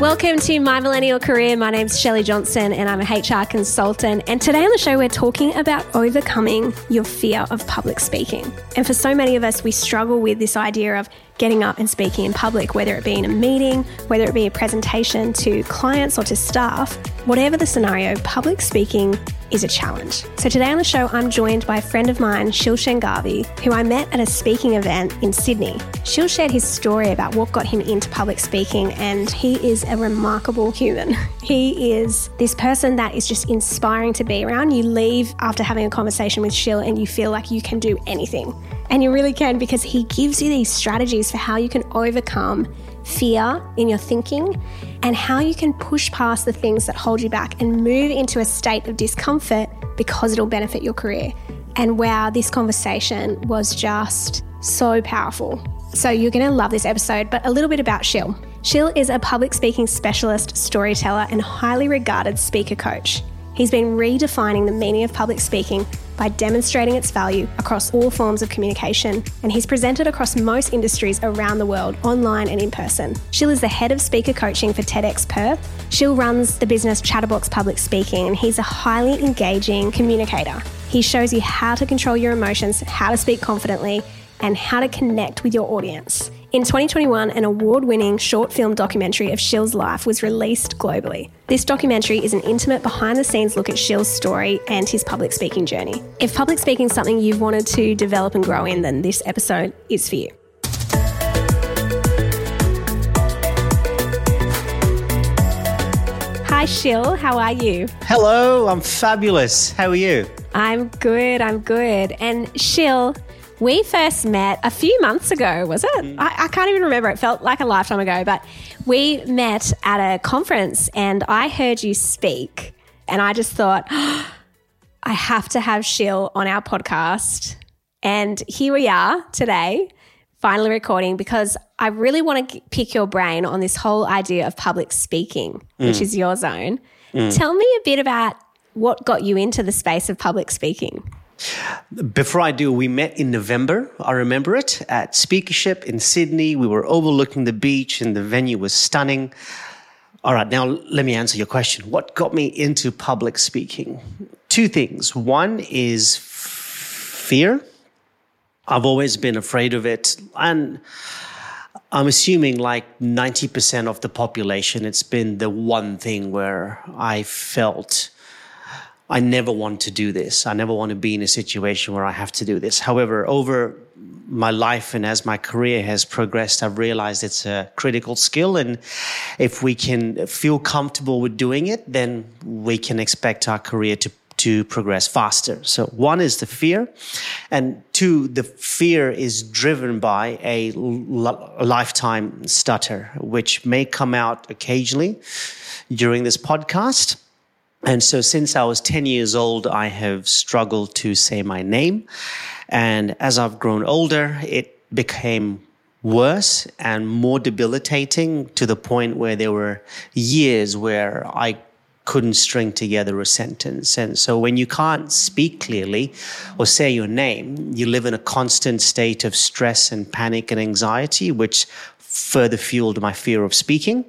Welcome to My Millennial Career. My name's Shelley Johnson and I'm a HR consultant. And today on the show, we're talking about overcoming your fear of public speaking. And for so many of us, we struggle with this idea of getting up and speaking in public, whether it be in a meeting, whether it be a presentation to clients or to staff. Whatever the scenario, public speaking is a challenge. So today on the show, I'm joined by a friend of mine, Shil Shanghavi, who I met at a speaking event in Sydney. Shil shared his story about what got him into public speaking, and he is a remarkable human. He is this person that is just inspiring to be around. You leave after having a conversation with Shil and you feel like you can do anything. And you really can because he gives you these strategies for how you can overcome fear in your thinking and how you can push past the things that hold you back and move into a state of discomfort because it'll benefit your career. And wow, this conversation was just so powerful. So you're going to love this episode, but a little bit about Shil. Shil is a public speaking specialist, storyteller, and highly regarded speaker coach. He's been redefining the meaning of public speaking by demonstrating its value across all forms of communication, and he's presented across most industries around the world, online and in person. Shil is the head of speaker coaching for TEDx Perth. Shil runs the business Chatterbox Public Speaking, and he's a highly engaging communicator. He shows you how to control your emotions, how to speak confidently, and how to connect with your audience. In 2021, an award winning short film documentary of Shil's life was released globally. This documentary is an intimate behind the scenes look at Shil's story and his public speaking journey. If public speaking is something you've wanted to develop and grow in, then this episode is for you. Hi, Shil. How are you? Hello, I'm fabulous. How are you? I'm good. I'm good. And Shil, we first met a few months ago, was it? Mm. I, I, can't even remember. It felt like a lifetime ago, but we met at a conference and I heard you speak. And I just thought, oh, I have to have Shil on our podcast. And here we are today, finally recording because I really want to pick your brain on this whole idea of public speaking, mm. which is your zone. Mm. Tell me a bit about what got you into the space of public speaking. Before I do, we met in November. I remember it at Speakership in Sydney. We were overlooking the beach and the venue was stunning. All right, now let me answer your question. What got me into public speaking? Two things. One is fear. I've always been afraid of it. And I'm assuming like 90% of the population, it's been the one thing where I felt I never want to do this. I never want to be in a situation where I have to do this. However, over my life and as my career has progressed, I've realized it's a critical skill. And if we can feel comfortable with doing it, then we can expect our career to to progress faster. So one is the fear, and two, the fear is driven by a, lifetime stutter, which may come out occasionally during this podcast. And so since I was 10 years old, I have struggled to say my name. And as I've grown older, it became worse and more debilitating to the point where there were years where I couldn't string together a sentence. And so when you can't speak clearly or say your name, you live in a constant state of stress and panic and anxiety, which further fueled my fear of speaking.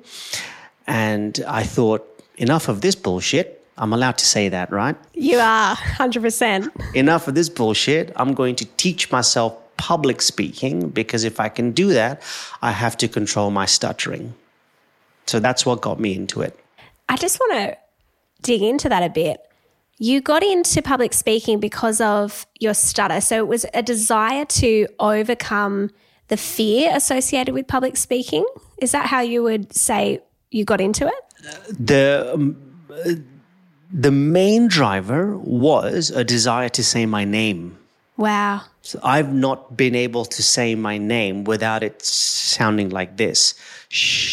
And I thought, enough of this bullshit. I'm allowed to say that, right? You are, 100%. Enough of this bullshit. I'm going to teach myself public speaking because if I can do that, I have to control my stuttering. So that's what got me into it. I just want to dig into that a bit. You got into public speaking because of your stutter. So it was a desire to overcome the fear associated with public speaking. Is that how you would say you got into it? The um, the main driver was a desire to say my name. Wow. So I've not been able to say my name without it sounding like this. Shil.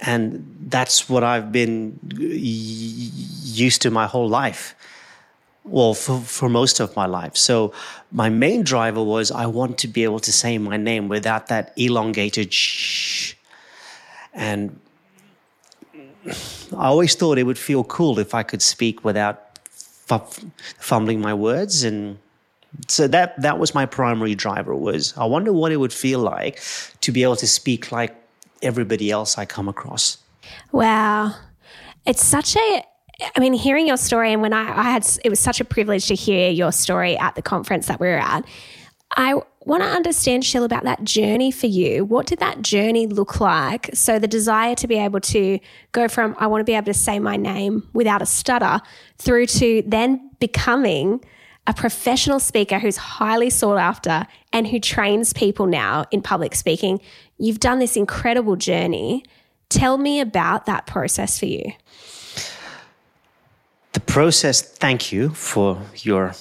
And that's what I've been used to my whole life. Well, for, for most of my life. So my main driver was I want to be able to say my name without that elongated shh. And I always thought it would feel cool if I could speak without fumbling my words and so that that was my primary driver was I wonder what it would feel like to be able to speak like everybody else I come across. Wow. It's such a I mean, hearing your story, and when I, I had, it was such a privilege to hear your story at the conference that we were at. I want to understand, Shil, about that journey for you. What did that journey look like? So, the desire to be able to go from, I want to be able to say my name without a stutter, through to then becoming a professional speaker who's highly sought after and who trains people now in public speaking. You've done this incredible journey. Tell me about that process for you. The process, thank you for your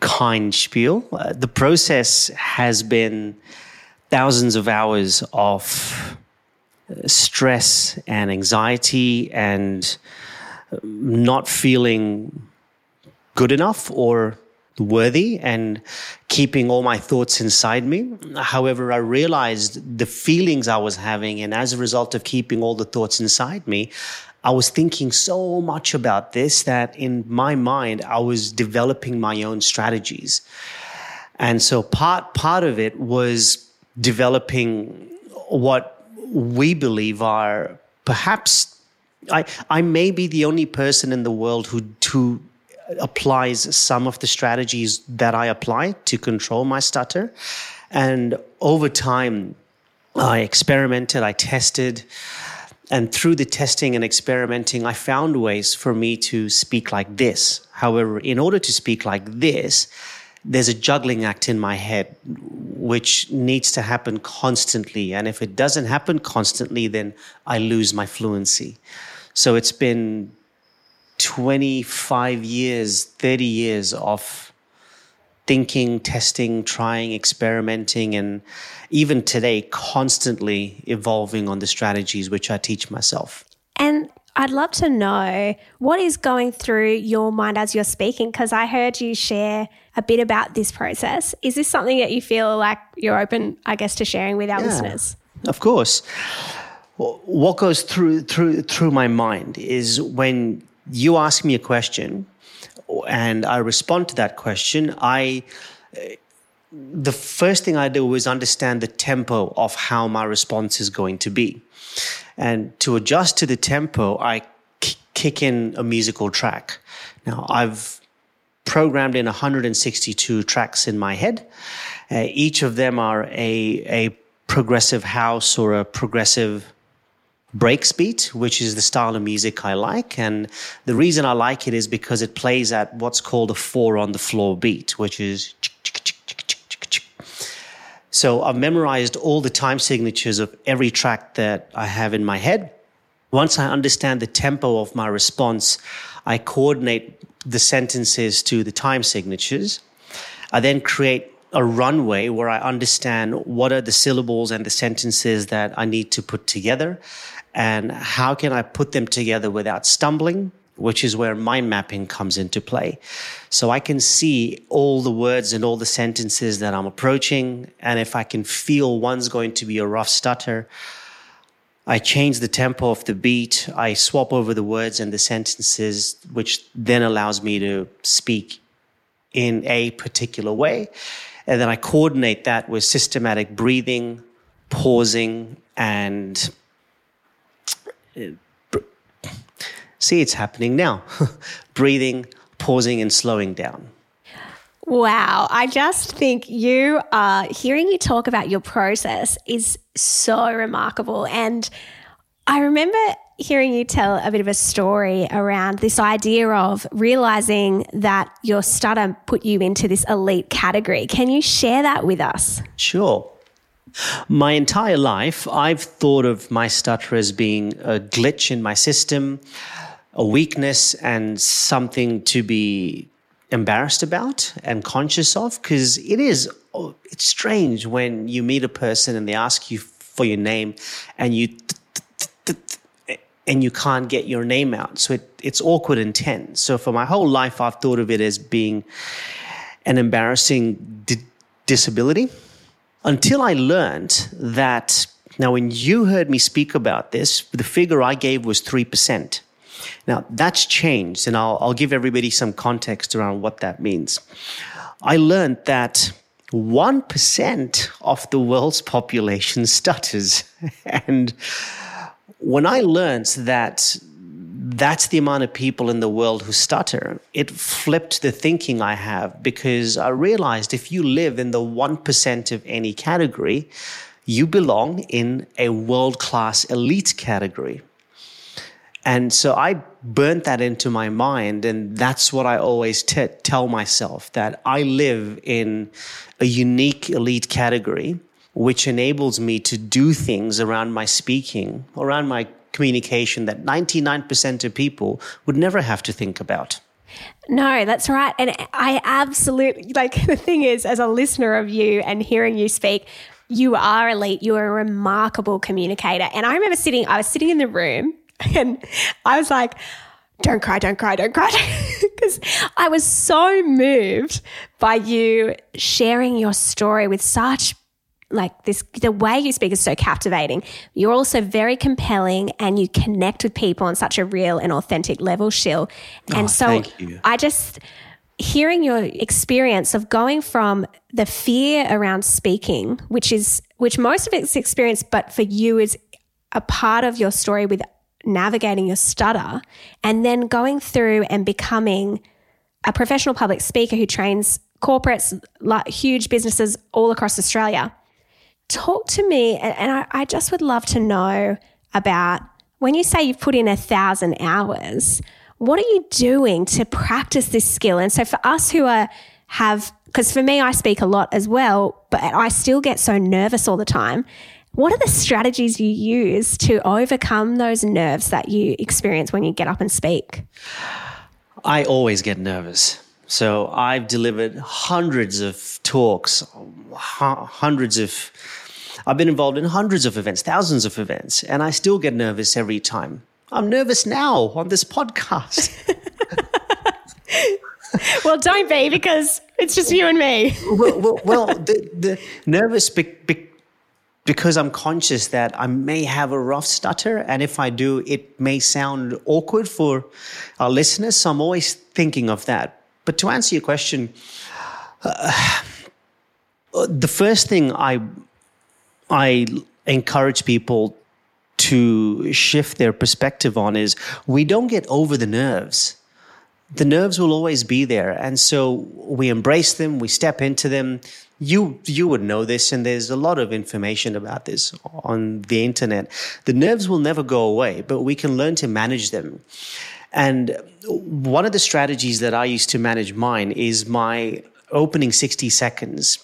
kind spiel. Uh, the process has been thousands of hours of uh, stress and anxiety and uh, not feeling good enough or worthy and keeping all my thoughts inside me. However, I realized the feelings I was having, and as a result of keeping all the thoughts inside me, I was thinking so much about this that in my mind, I was developing my own strategies. And so part, part of it was developing what we believe are perhaps I, I may be the only person in the world who, who applies some of the strategies that I apply to control my stutter. And over time, I experimented, I tested, and through the testing and experimenting, I found ways for me to speak like this. However, in order to speak like this, there's a juggling act in my head which needs to happen constantly. And if it doesn't happen constantly, then I lose my fluency. So it's been 25 years, 30 years of thinking, testing, trying, experimenting, and even today, constantly evolving on the strategies which I teach myself. And I'd love to know what is going through your mind as you're speaking, because I heard you share a bit about this process. Is this something that you feel like you're open, I guess, to sharing with our yeah, listeners? Of course. What goes through through through my mind is when you ask me a question and I respond to that question, I the first thing I do is understand the tempo of how my response is going to be. And to adjust to the tempo, I k- kick in a musical track. Now, I've programmed in 162 tracks in my head. Uh, each of them are a, a progressive house or a progressive breaks beat, which is the style of music I like. And the reason I like it is because it plays at what's called a four on the floor beat, which is. So I've memorized all the time signatures of every track that I have in my head. Once I understand the tempo of my response, I coordinate the sentences to the time signatures. I then create a runway where I understand what are the syllables and the sentences that I need to put together and how can I put them together without stumbling, which is where mind mapping comes into play. So I can see all the words and all the sentences that I'm approaching. And if I can feel one's going to be a rough stutter, I change the tempo of the beat. I swap over the words and the sentences, which then allows me to speak in a particular way. And then I coordinate that with systematic breathing, pausing, and Uh, see it's happening now. Breathing, pausing, and slowing down. Wow. I just think you are hearing you talk about your process is so remarkable. And I remember hearing you tell a bit of a story around this idea of realizing that your stutter put you into this elite category. Can you share that with us? Sure. My entire life, I've thought of my stutter as being a glitch in my system, a weakness, and something to be embarrassed about and conscious of because it is it's strange when you meet a person and they ask you for your name and you and you can't get your name out. So it, it's awkward and tense. So for my whole life i've thought of it as being an embarrassing di- disability until I learned that now, when you heard me speak about this, the figure I gave was 3%. Now, that's changed, and I'll, I'll give everybody some context around what that means. I learned that 1% of the world's population stutters. and when I learned that that's the amount of people in the world who stutter. It flipped the thinking I have because I realized if you live in the 1% of any category, you belong in a world class elite category. And so I burnt that into my mind. And that's what I always t- tell myself that I live in a unique elite category, which enables me to do things around my speaking, around my communication that 99% of people would never have to think about. No, that's right. And I absolutely like the thing is, as a listener of you and hearing you speak, you are elite. You are a remarkable communicator. And I remember sitting, I was sitting in the room and I was like, don't cry, don't cry, don't cry. Because I was so moved by you sharing your story with such like this the way you speak is so captivating. You're also very compelling and you connect with people on such a real and authentic level shil and oh, so i just hearing your experience of going from the fear around speaking which is which most of it's experience but for you is a part of your story with navigating your stutter and then going through and becoming a professional public speaker who trains corporates like huge businesses all across australia talk to me, and, and I, I just would love to know about when you say you've put in a thousand hours, what are you doing to practice this skill? And so for us who are have because for me I speak a lot as well, but I still get so nervous all the time. What are the strategies you use to overcome those nerves that you experience when you get up and speak? I always get nervous. So I've delivered hundreds of talks, hundreds of I've been involved in hundreds of events, thousands of events, and I still get nervous every time. I'm nervous now on this podcast. well, don't be because it's just you and me. well, well, well, the, the nervous be, be, because I'm conscious that I may have a rough stutter, and if I do, it may sound awkward for our listeners. So I'm always thinking of that. But to answer your question, uh, the first thing I I encourage people to shift their perspective on is we don't get over the nerves. The nerves will always be there. And so we embrace them, we step into them. You, you would know this, and there's a lot of information about this on the internet. The nerves will never go away, but we can learn to manage them. And one of the strategies that I use to manage mine is my opening 60 seconds.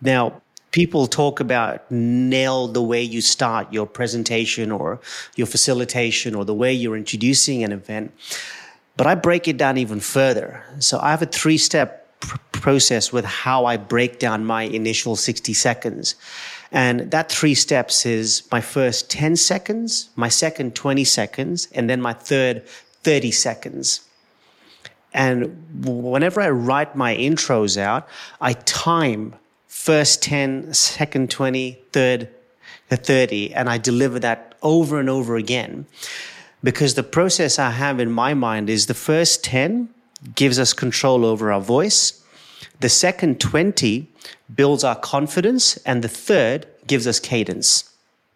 Now, people talk about nail the way you start your presentation or your facilitation or the way you're introducing an event. But I break it down even further. So I have a three step pr- process with how I break down my initial 60 seconds. And that three steps is my first 10 seconds, my second 20 seconds, and then my third 30 seconds. And whenever I write my intros out, I time first 10, second 20, third 30, and I deliver that over and over again. Because the process I have in my mind is the first 10 gives us control over our voice, the second 20 builds our confidence, and the third gives us cadence.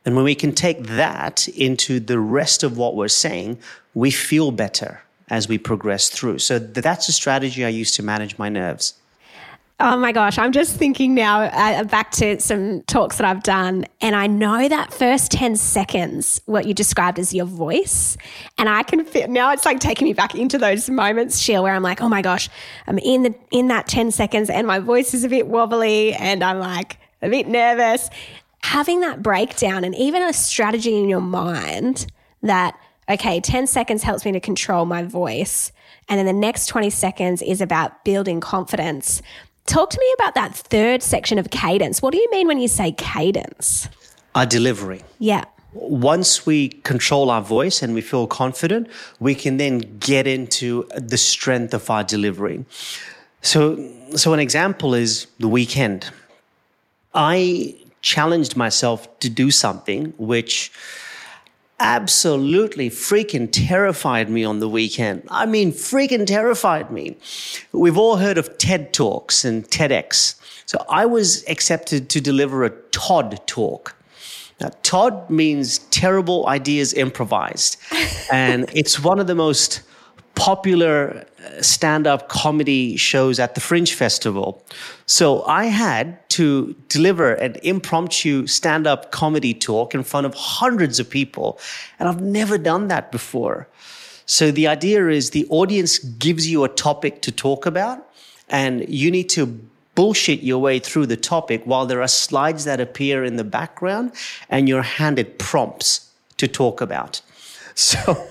And when we can take that into the rest of what we're saying, we feel better as we progress through. So that's a strategy I use to manage my nerves. Oh my gosh, I'm just thinking now uh, back to some talks that I've done, and I know that first 10 seconds, what you described as your voice. And I can feel now it's like taking me back into those moments, Shil, where I'm like, oh my gosh, I'm in the in that 10 seconds and my voice is a bit wobbly and I'm like a bit nervous. having that breakdown and even a strategy in your mind that, okay, 10 seconds helps me to control my voice. And then the next 20 seconds is about building confidence. Talk to me about that third section of cadence. What do you mean when you say cadence? Our delivery. Yeah. Once we control our voice and we feel confident, we can then get into the strength of our delivery. So, so an example is the weekend. I challenged myself to do something which absolutely freaking terrified me on the weekend. I mean, freaking terrified me. We've all heard of TED Talks and TEDx. So I was accepted to deliver a Todd talk. Now, Todd means terrible ideas improvised. and it's one of the most popular uh, stand up comedy shows at the Fringe Festival. So I had to deliver an impromptu stand up comedy talk in front of hundreds of people. And I've never done that before. So the idea is the audience gives you a topic to talk about, and you need to bullshit your way through the topic while there are slides that appear in the background and you're handed prompts to talk about. So.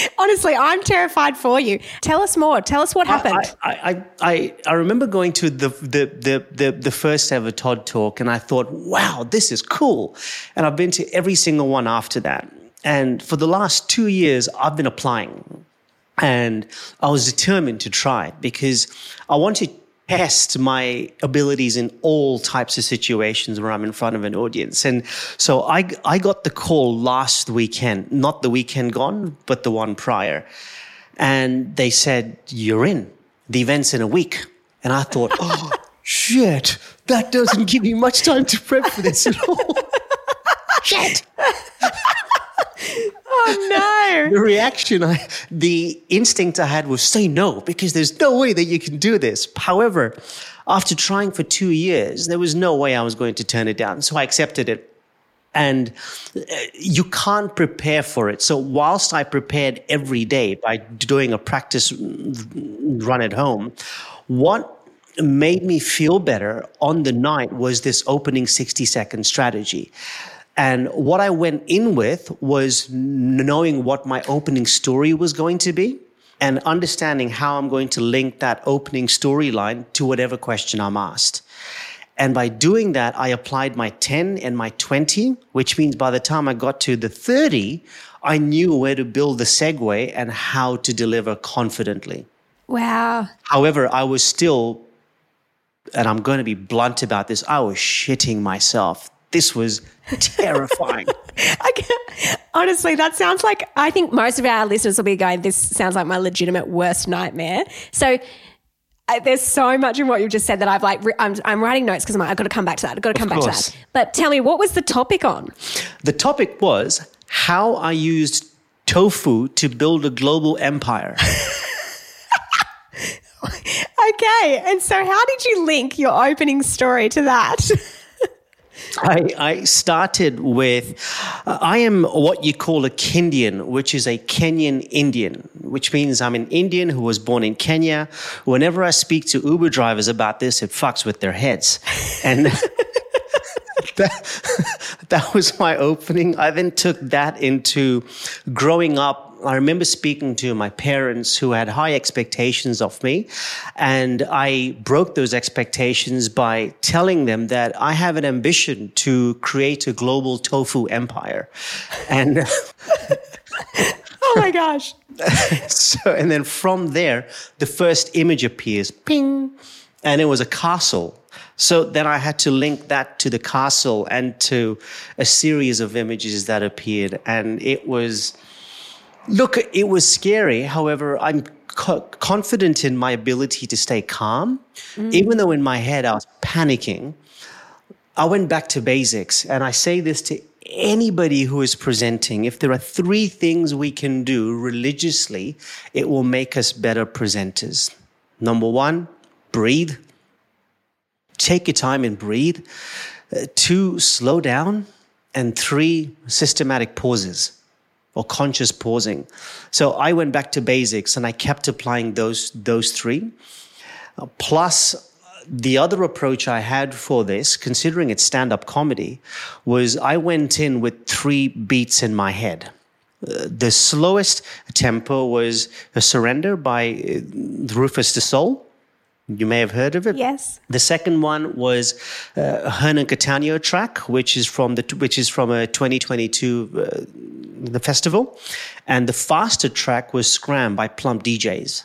Honestly, I'm terrified for you. Tell us more. Tell us what happened. I, I, I, I remember going to the, the, the, the, the first ever Todd talk and I thought, wow, this is cool. And I've been to every single one after that. And for the last two years, I've been applying. And I was determined to try because I wanted test my abilities in all types of situations where I'm in front of an audience. And so I, I got the call last weekend, not the weekend gone, but the one prior. And they said, You're in. The event's in a week. And I thought, Oh, shit, that doesn't give me much time to prep for this at all. shit. Oh no. the reaction, I, the instinct I had was say no, because there's no way that you can do this. However, after trying for two years, there was no way I was going to turn it down. So I accepted it. And uh, you can't prepare for it. So whilst I prepared every day by doing a practice run at home, what made me feel better on the night was this opening 60 second strategy. And what I went in with was knowing what my opening story was going to be and understanding how I'm going to link that opening storyline to whatever question I'm asked. And by doing that, I applied my 10 and my 20, which means by the time I got to the 30, I knew where to build the segue and how to deliver confidently. Wow. However, I was still, and I'm going to be blunt about this, I was shitting myself this was terrifying. honestly, that sounds like I think most of our listeners will be going, This sounds like my legitimate worst nightmare. So, uh, there's so much in what you've just said that I've like, I'm, I'm writing notes because I'm like, I've got to come back to that. I've got to come back to that. But tell me, what was the topic on? The topic was how I used tofu to build a global empire. okay. And so, how did you link your opening story to that? I, I, started with uh, I am what you call a Kenyan, which is a Kenyan Indian, which means I'm an Indian who was born in Kenya. Whenever I speak to Uber drivers about this, it fucks with their heads. And that, that was my opening. I then took that into growing up I remember speaking to my parents who had high expectations of me, and I broke those expectations by telling them that I have an ambition to create a global tofu empire. And oh my gosh. so, and then from there, the first image appears, ping, and it was a castle. So then I had to link that to the castle and to a series of images that appeared. And it was, Look, it was scary. However, I'm co- confident in my ability to stay calm. Mm. Even though in my head I was panicking, I went back to basics. And I say this to anybody who is presenting. If there are three things we can do religiously, it will make us better presenters. Number one, breathe. Take your time and breathe. Uh, two, slow down. And three, systematic pauses or conscious pausing. So I went back to basics and I kept applying those those three. Uh, plus the other approach I had for this, considering it's stand up comedy, was I went in with three beats in my head. Uh, the slowest tempo was a surrender by uh, Rufus Du Sol. You may have heard of it. Yes. The second one was uh, Hernan Cattaneo track, which is from the which is from a 2022 uh, the festival, and the faster track was Scram by Plump DJs.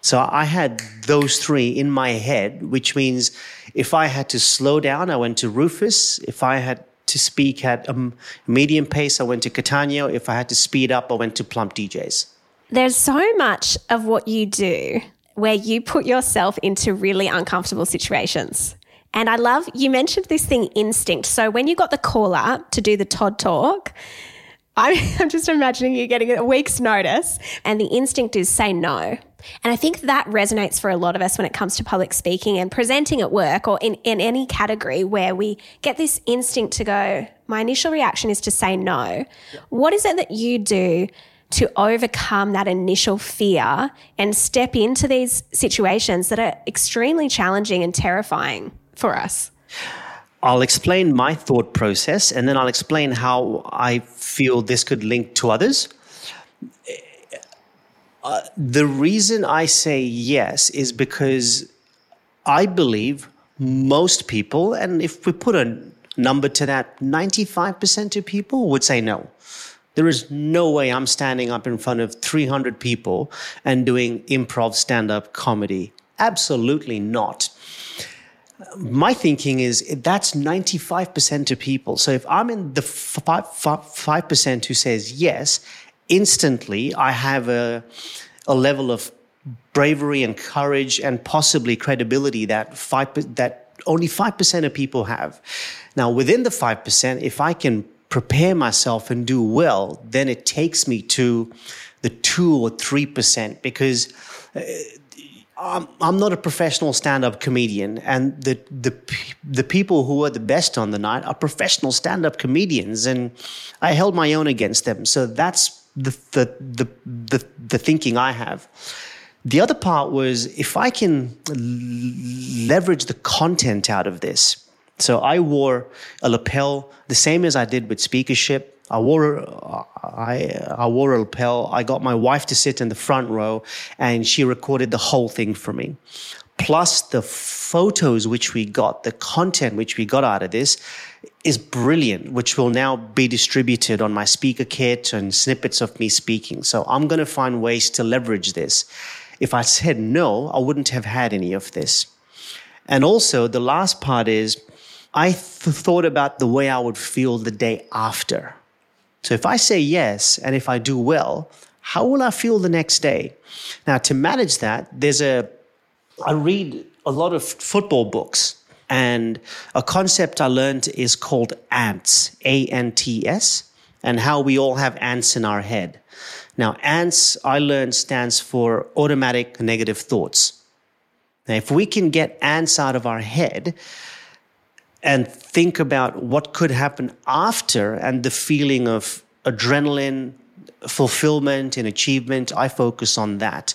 So I had those three in my head, which means if I had to slow down, I went to Rufus. If I had to speak at a medium pace, I went to Cattaneo. If I had to speed up, I went to Plump DJs. There's so much of what you do where you put yourself into really uncomfortable situations. And I love, you mentioned this thing instinct. So when you got the call up to do the Todd talk, I'm just imagining you getting a week's notice and the instinct is say no. And I think that resonates for a lot of us when it comes to public speaking and presenting at work or in, in any category where we get this instinct to go, my initial reaction is to say no. What is it that you do to overcome that initial fear and step into these situations that are extremely challenging and terrifying for us? I'll explain my thought process and then I'll explain how I feel this could link to others. Uh, the reason I say yes is because I believe most people, and if we put a number to that, 95% of people would say no. There is no way I'm standing up in front of 300 people and doing improv stand up comedy. Absolutely not. My thinking is that's 95% of people. So if I'm in the 5%, 5% who says yes, instantly I have a, a level of bravery and courage and possibly credibility that five, that only 5% of people have. Now, within the 5%, if I can prepare myself and do well, then it takes me to the two or three percent because uh, I'm, I'm not a professional stand-up comedian, and the the the people who are the best on the night are professional stand-up comedians, and I held my own against them. So that's the the the the, the thinking I have. The other part was if I can leverage the content out of this, so I wore a lapel, the same as I did with speakership. I wore, I, I wore a lapel. I got my wife to sit in the front row and she recorded the whole thing for me. Plus the photos which we got, the content which we got out of this is brilliant, which will now be distributed on my speaker kit and snippets of me speaking. So I'm going to find ways to leverage this. If I said no, I wouldn't have had any of this. And also the last part is, I th- thought about the way I would feel the day after. So if I say yes and if I do well, how will I feel the next day? Now, to manage that, there's a, I read a lot of football books, and a concept I learned is called ANTS, A N T S, and how we all have ants in our head. Now, ANTS, I learned, stands for automatic negative thoughts. Now, if we can get ants out of our head, and think about what could happen after and the feeling of adrenaline, fulfillment, and achievement. I focus on that,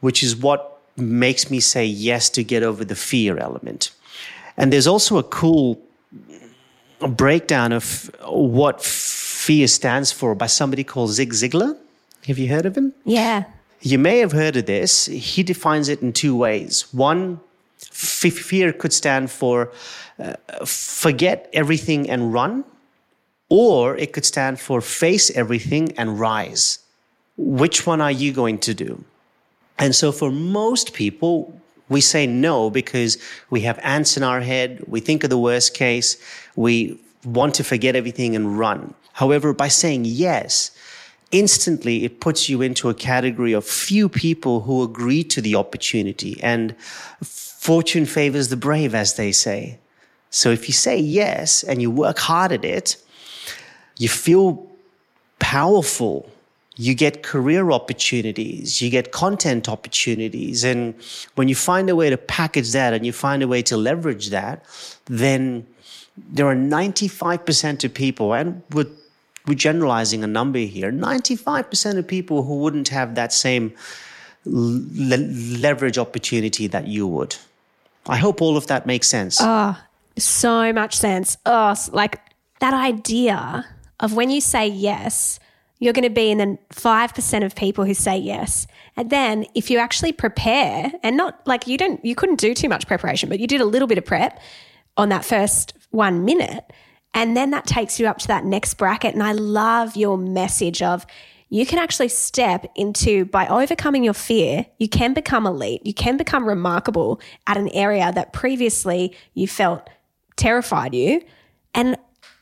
which is what makes me say yes to get over the fear element. And there's also a cool breakdown of what fear stands for by somebody called Zig Ziglar. Have you heard of him? Yeah. You may have heard of this. He defines it in two ways. One, fear could stand for forget everything and run, or it could stand for face everything and rise. Which one are you going to do? And so for most people, we say no because we have ants in our head. We think of the worst case. We want to forget everything and run. However, by saying yes, instantly it puts you into a category of few people who agree to the opportunity and fortune favors the brave, as they say. So if you say yes and you work hard at it, you feel powerful. You get career opportunities, you get content opportunities. And when you find a way to package that and you find a way to leverage that, then there are 95% of people, and we're, we're generalizing a number here 95% of people who wouldn't have that same le- leverage opportunity that you would. I hope all of that makes sense. Oh, so much sense. Oh, like that idea of when you say yes, you're going to be in the 5% of people who say yes. And then if you actually prepare and not like you don't, you couldn't do too much preparation, but you did a little bit of prep on that first one minute. And then that takes you up to that next bracket. And I love your message of you can actually step into by overcoming your fear, you can become elite, you can become remarkable at an area that previously you felt terrified you. And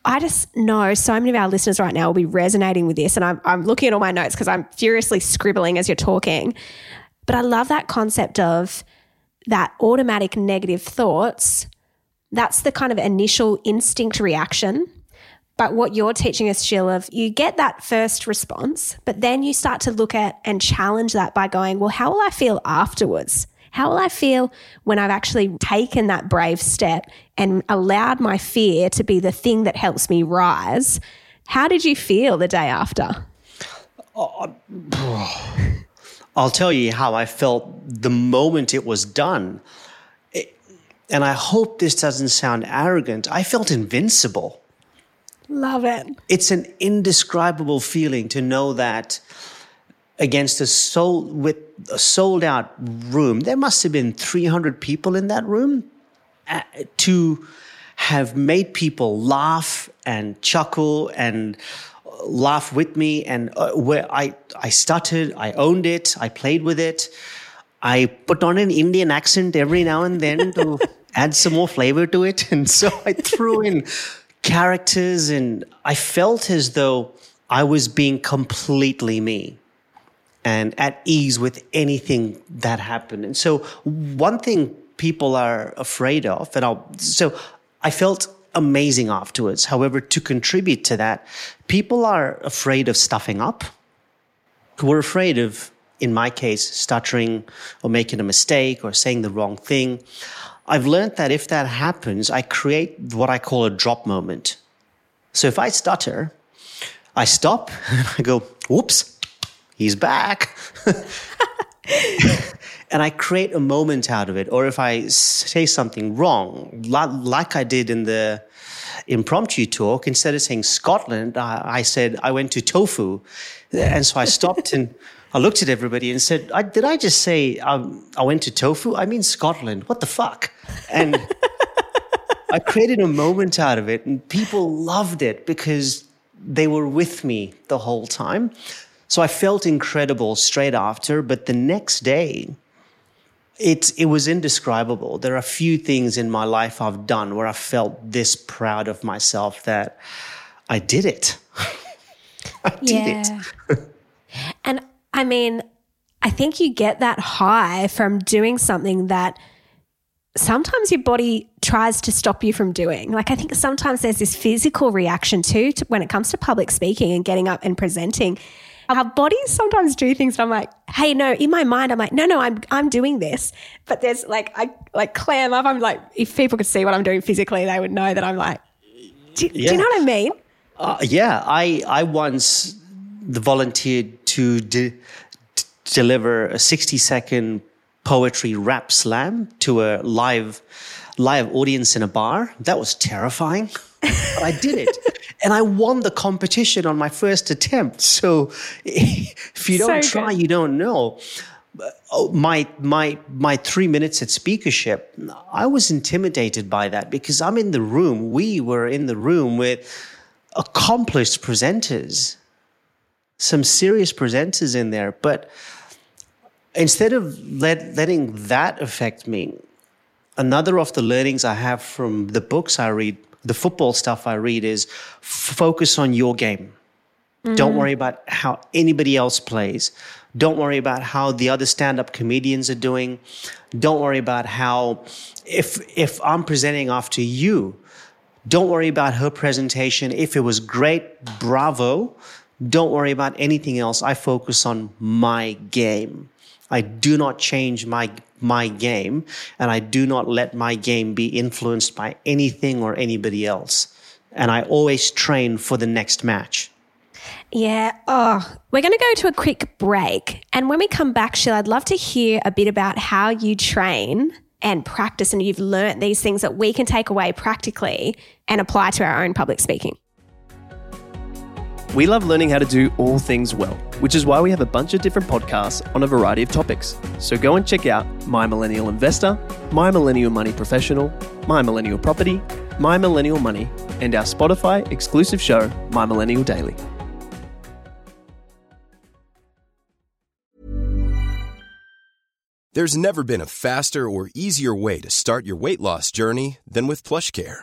I just know so many of our listeners right now will be resonating with this. And I'm, I'm looking at all my notes because I'm furiously scribbling as you're talking. But I love that concept of that automatic negative thoughts. That's the kind of initial instinct reaction. But what you're teaching us, Shil, of you get that first response, but then you start to look at and challenge that by going, well, how will I feel afterwards? How will I feel when I've actually taken that brave step and allowed my fear to be the thing that helps me rise? How did you feel the day after? I'll tell you how I felt the moment it was done. It, and I hope this doesn't sound arrogant. I felt invincible. Love it. It's an indescribable feeling to know that against a sold with a sold out room. There must have been 300 people in that room uh, to have made people laugh and chuckle and laugh with me and uh, where I I stuttered, I owned it, I played with it. I put on an Indian accent every now and then to add some more flavor to it and so I threw in characters and I felt as though I was being completely me and at ease with anything that happened. And so one thing people are afraid of, and I'll, so I felt amazing afterwards. However, to contribute to that, people are afraid of stuffing up. We're afraid of, in my case, stuttering or making a mistake or saying the wrong thing. I've learned that if that happens, I create what I call a drop moment. So if I stutter, I stop and I go, whoops, he's back. and I create a moment out of it. Or if I say something wrong, like I did in the impromptu talk, instead of saying Scotland, I, said I went to tofu. And so I stopped and I looked at everybody and said, I, Did I just say um, I went to tofu? I mean Scotland. What the fuck? And I created a moment out of it, and people loved it because they were with me the whole time. So I felt incredible straight after, but the next day, it, it was indescribable. There are few things in my life I've done where I felt this proud of myself that I did it. I did yeah. it. and I mean, I think you get that high from doing something that sometimes your body tries to stop you from doing. Like I think sometimes there's this physical reaction too to, when it comes to public speaking and getting up and presenting our bodies sometimes do things and I'm like, hey, no, in my mind, I'm like, no, no, I'm I'm doing this. But there's like I like clam up. I'm like, if people could see what I'm doing physically, they would know that I'm like, do, yeah. do you know what I mean? Uh, yeah, I I once volunteered to de- deliver a 60 second poetry rap slam to a live live audience in a bar. That was terrifying. but I did it. and I won the competition on my first attempt. So if you don't so try, you don't know. Oh, my my my three minutes at speakership, I was intimidated by that because I'm in the room. We were in the room with accomplished presenters, some serious presenters in there. But instead of let, letting that affect me, another of the learnings I have from the books I read the football stuff I read is focus on your game. Mm-hmm. Don't worry about how anybody else plays. Don't worry about how the other stand-up comedians are doing. Don't worry about how if if I'm presenting after you, don't worry about her presentation. If it was great, bravo. Don't worry about anything else. I focus on my game. I do not change my my game and I do not let my game be influenced by anything or anybody else. And I always train for the next match. Yeah. Oh, we're going to go to a quick break. And when we come back, Sheila, I'd love to hear a bit about how you train and practice and you've learnt these things that we can take away practically and apply to our own public speaking. We love learning how to do all things well, which is why we have a bunch of different podcasts on a variety of topics. So go and check out My Millennial Investor, My Millennial Money Professional, My Millennial Property, My Millennial Money, and our Spotify exclusive show, My Millennial Daily. There's never been a faster or easier way to start your weight loss journey than with PlushCare.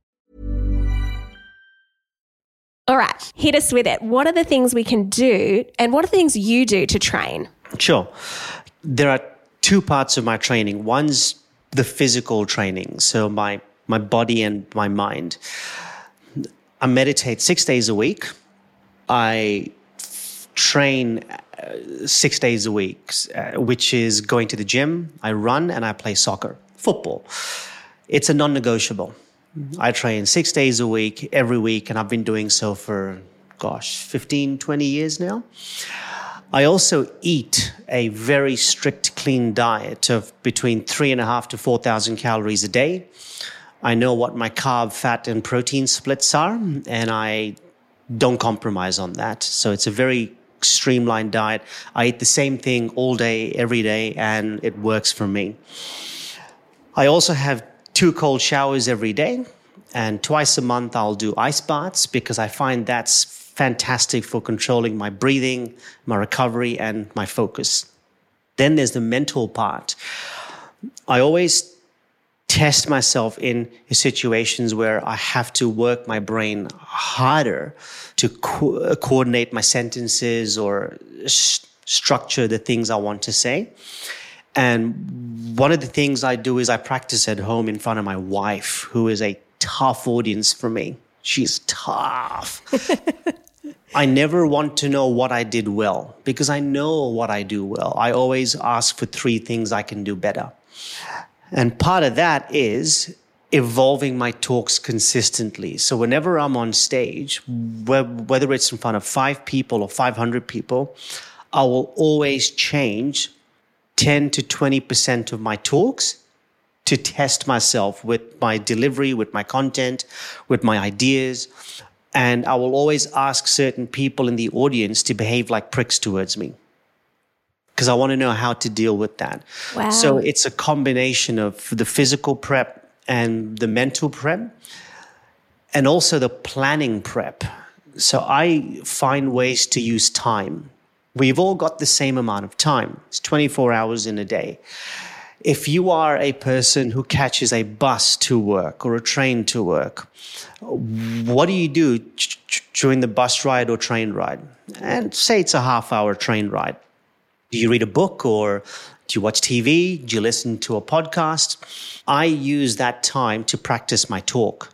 All right, hit us with it. What are the things we can do and what are the things you do to train? Sure. There are two parts of my training. One's the physical training, so my my body and my mind. I meditate six days a week. I train uh, six days a week, uh, which is going to the gym. I run and I play soccer, football. It's a non-negotiable. I train six days a week, every week, and I've been doing so for, gosh, 15, 20 years now. I also eat a very strict, clean diet of between three and a half to 4,000 calories a day. I know what my carb, fat, and protein splits are, and I don't compromise on that. So it's a very streamlined diet. I eat the same thing all day, every day, and it works for me. I also have two cold showers every day. And twice a month, I'll do ice baths because I find that's fantastic for controlling my breathing, my recovery, and my focus. Then there's the mental part. I always test myself in situations where I have to work my brain harder to co- uh, coordinate my sentences or sh- structure the things I want to say. And one of the things I do is I practice at home in front of my wife, who is a tough audience for me. She's tough. I never want to know what I did well because I know what I do well. I always ask for three things I can do better. And part of that is evolving my talks consistently. So whenever I'm on stage, whether it's in front of five people or 500 people, I will always change 10 to 20% of my talks to test myself with my delivery, with my content, with my ideas. And I will always ask certain people in the audience to behave like pricks towards me because I want to know how to deal with that. Wow. So it's a combination of the physical prep and the mental prep and also the planning prep. So I find ways to use time. We've all got the same amount of time. It's 24 hours in a day. If you are a person who catches a bus to work or a train to work, what do you do during the bus ride or train ride? And say it's a half hour train ride. Do you read a book or do you watch TV? Do you listen to a podcast? I use that time to practice my talk.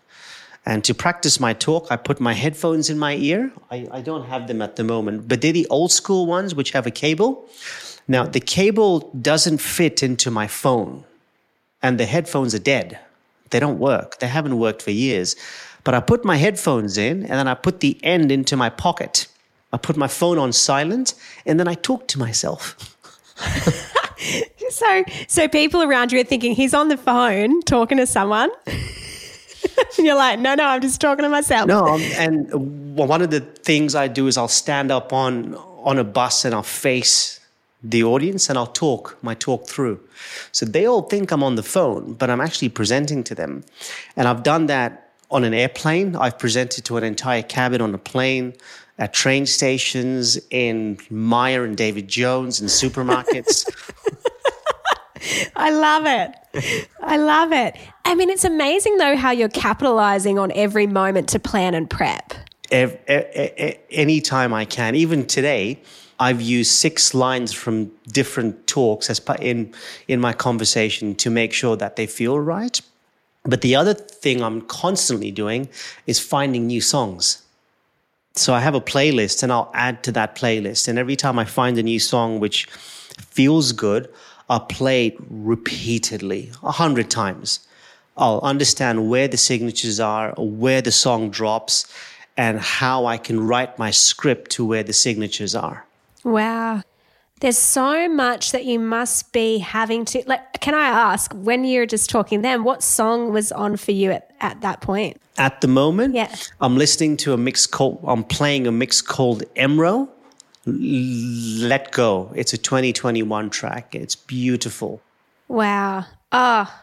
And to practice my talk, I put my headphones in my ear. I, I don't have them at the moment, but they're the old school ones which have a cable. Now, the cable doesn't fit into my phone, and the headphones are dead. They don't work. They haven't worked for years. But I put my headphones in, and then I put the end into my pocket. I put my phone on silent, and then I talk to myself. so, so people around you are thinking he's on the phone talking to someone. and you're like, no, no, I'm just talking to myself. No, um, and one of the things I do is I'll stand up on on a bus and I'll face the audience and I'll talk my talk through. So they all think I'm on the phone, but I'm actually presenting to them. And I've done that on an airplane. I've presented to an entire cabin on a plane, at train stations, in Myer and David Jones, in supermarkets. I love it. I love it. I mean, it's amazing though how you're capitalizing on every moment to plan and prep. Every, anytime I can, even today, I've used six lines from different talks as in in my conversation to make sure that they feel right. But the other thing I'm constantly doing is finding new songs. So I have a playlist and I'll add to that playlist. And every time I find a new song which feels good, I'll play it repeatedly, a hundred times. I'll understand where the signatures are, where the song drops, and how I can write my script to where the signatures are. Wow. There's so much that you must be having to like can I ask when you're just talking then what song was on for you at, at that point? At the moment, yeah. I'm listening to a mix called I'm playing a mix called Emro. Let Go. It's a 2021 track. It's beautiful. Wow. Oh,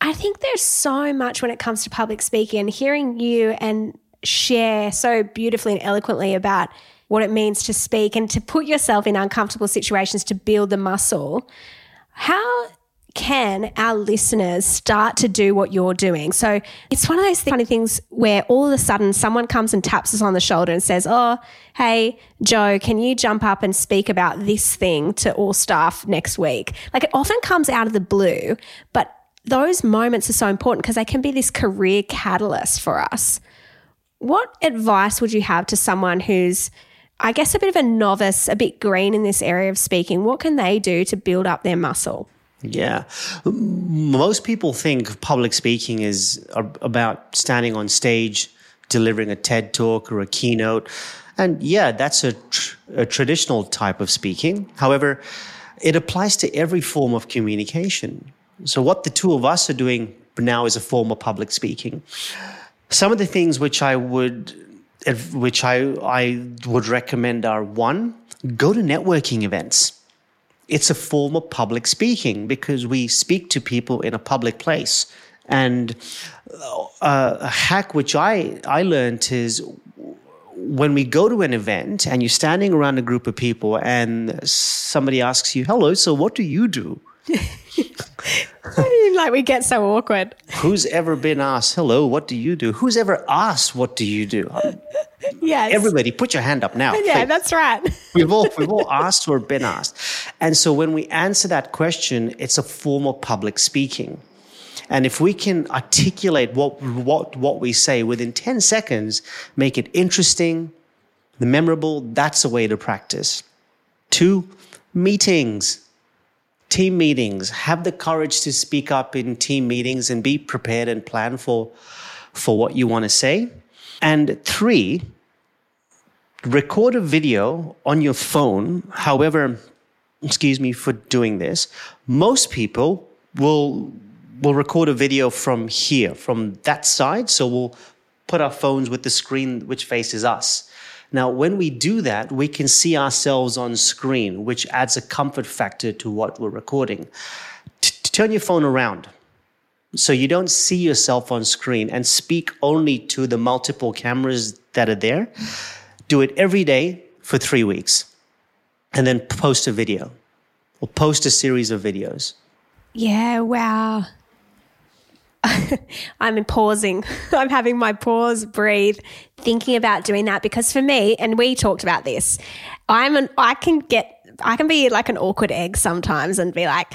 I think there's so much when it comes to public speaking and hearing you and share so beautifully and eloquently about what it means to speak and to put yourself in uncomfortable situations to build the muscle. How can our listeners start to do what you're doing? So it's one of those funny things where all of a sudden someone comes and taps us on the shoulder and says, Oh, hey, Joe, can you jump up and speak about this thing to all staff next week? Like it often comes out of the blue, but those moments are so important because they can be this career catalyst for us. What advice would you have to someone who's I guess, a bit of a novice, a bit green in this area of speaking, what can they do to build up their muscle? Yeah. Most people think public speaking is about standing on stage, delivering a TED talk or a keynote. And yeah, that's a, tr- a traditional type of speaking. However, it applies to every form of communication. So, what the two of us are doing now is a form of public speaking. Some of the things which I would which I, I would recommend are one, go to networking events. It's a form of public speaking because we speak to people in a public place. And uh, a hack which I, I learned is when we go to an event and you're standing around a group of people and somebody asks you, hello, so what do you do? like we get so awkward. Who's ever been asked, hello, what do you do? Who's ever asked, what do you do? Yes. Everybody, put your hand up now. Yeah, please. that's right. we've all we've all asked or been asked, and so when we answer that question, it's a form of public speaking. And if we can articulate what what what we say within ten seconds, make it interesting, memorable, that's a way to practice. Two, meetings team meetings. Have the courage to speak up in team meetings and be prepared and plan for, for what you want to say. And three, record a video on your phone. However, excuse me for doing this. Most people will will record a video from here, from that side. So we'll put our phones with the screen which faces us. Now, when we do that, we can see ourselves on screen, which adds a comfort factor to what we're recording. Turn your phone around so you don't see yourself on screen and speak only to the multiple cameras that are there. Do it every day for three weeks and then post a video or post a series of videos. Yeah, wow. I'm pausing. I'm having my pause, breathe, thinking about doing that because for me, and we talked about this, I'm an, I can get, I can be like an awkward egg sometimes and be like,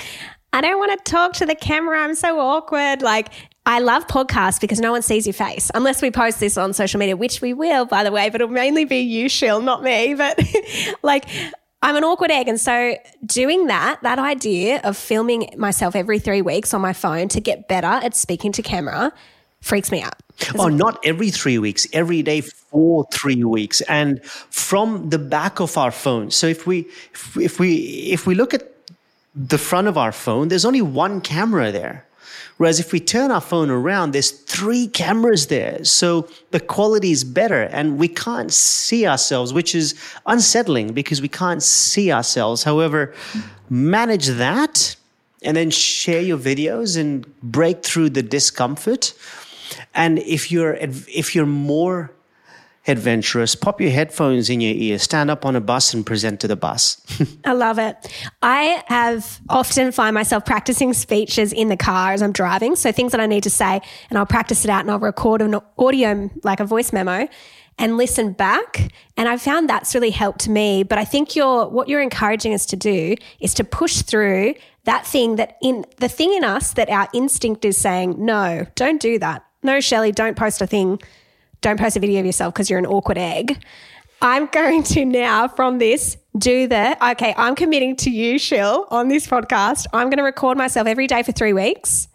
I don't want to talk to the camera. I'm so awkward. Like, I love podcasts because no one sees your face unless we post this on social media, which we will, by the way, but it'll mainly be you, Shil, not me. But like, I'm an awkward egg. And so doing that, that idea of filming myself every three weeks on my phone to get better at speaking to camera freaks me out. Oh, not every three weeks, every day for three weeks. And from the back of our phone. So if we, if, if we, if we look at the front of our phone, there's only one camera there. Whereas if we turn our phone around, there's three cameras there. So the quality is better and we can't see ourselves, which is unsettling because we can't see ourselves. However, manage that and then share your videos and break through the discomfort. And if you're if you're more adventurous, pop your headphones in your ear, stand up on a bus and present to the bus. I love it. I have often find myself practicing speeches in the car as I'm driving. So things that I need to say, and I'll practice it out and I'll record an audio, like a voice memo and listen back. And I found that's really helped me. But I think you're, what you're encouraging us to do is to push through that thing that in the thing in us that our instinct is saying, no, don't do that. No, Shelley, don't post a thing don't post a video of yourself because you're an awkward egg. I'm going to now from this do the okay, I'm committing to you, Shil, on this podcast. I'm going to record myself every day for three weeks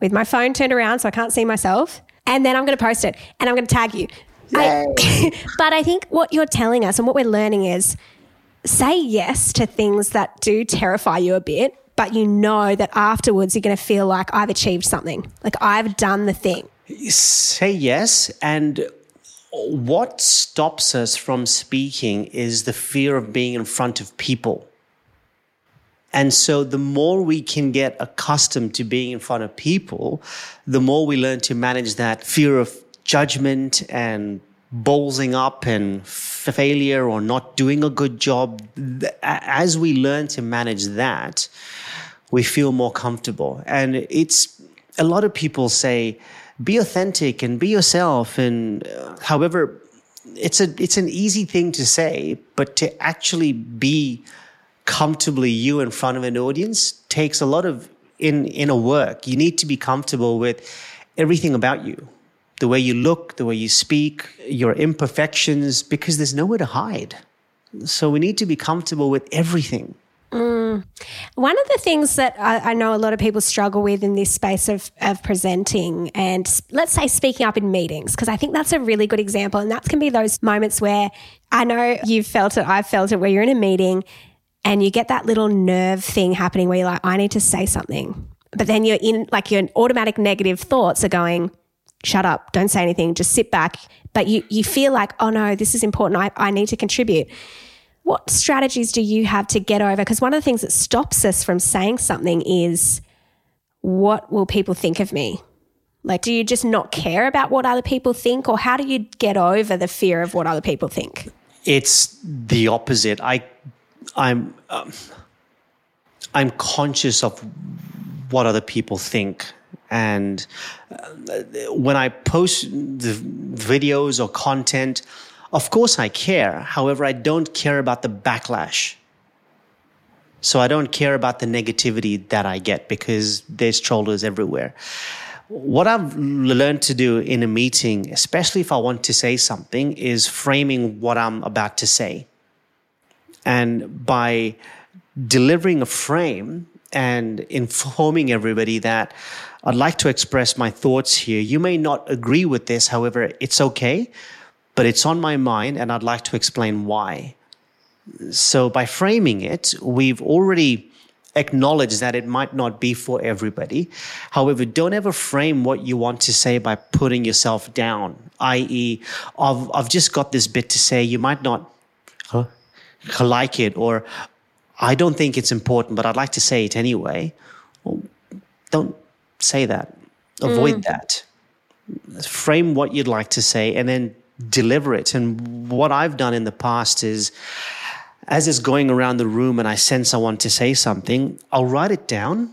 with my phone turned around so I can't see myself. And then I'm going to post it and I'm going to tag you. I, but I think what you're telling us and what we're learning is say yes to things that do terrify you a bit, but you know that afterwards you're going to feel like I've achieved something, like I've done the thing. Say yes. And what stops us from speaking is the fear of being in front of people. And so, the more we can get accustomed to being in front of people, the more we learn to manage that fear of judgment and ballsing up and failure or not doing a good job. As we learn to manage that, we feel more comfortable. And it's a lot of people say, be authentic and be yourself. And uh, however, it's a it's an easy thing to say, but to actually be comfortably you in front of an audience takes a lot of in inner work. You need to be comfortable with everything about you. The way you look, the way you speak, your imperfections, because there's nowhere to hide. So we need to be comfortable with everything. Mm. One of the things that I, I, know a lot of people struggle with in this space of, of presenting and let's say speaking up in meetings, because I think that's a really good example. And that can be those moments where I know you've felt it, I've felt it, where you're in a meeting and you get that little nerve thing happening where you're like, I need to say something. But then you're in, like, your automatic negative thoughts are going, shut up, don't say anything, just sit back. But you, you feel like, oh no, this is important. I, I need to contribute. What strategies do you have to get over? Because one of the things that stops us from saying something is what will people think of me? Like, do you just not care about what other people think, or how do you get over the fear of what other people think? It's the opposite. I, I'm, um, I'm conscious of what other people think, and uh, when I post the videos or content, of course, I care. However, I don't care about the backlash. So I don't care about the negativity that I get because there's trollers everywhere. What I've learned to do in a meeting, especially if I want to say something, is framing what I'm about to say. And by delivering a frame and informing everybody that I'd like to express my thoughts here. You may not agree with this, however, it's okay but it's on my mind and I'd like to explain why. So by framing it, we've already acknowledged that it might not be for everybody. However, don't ever frame what you want to say by putting yourself down, i.e., I've, I've just got this bit to say, you might not huh, like it, or I don't think it's important, but I'd like to say it anyway. Well, don't say that. Avoid mm. that. Frame what you'd like to say and then deliver it. And what I've done in the past is, as it's going around the room and I sense I want to say something, I'll write it down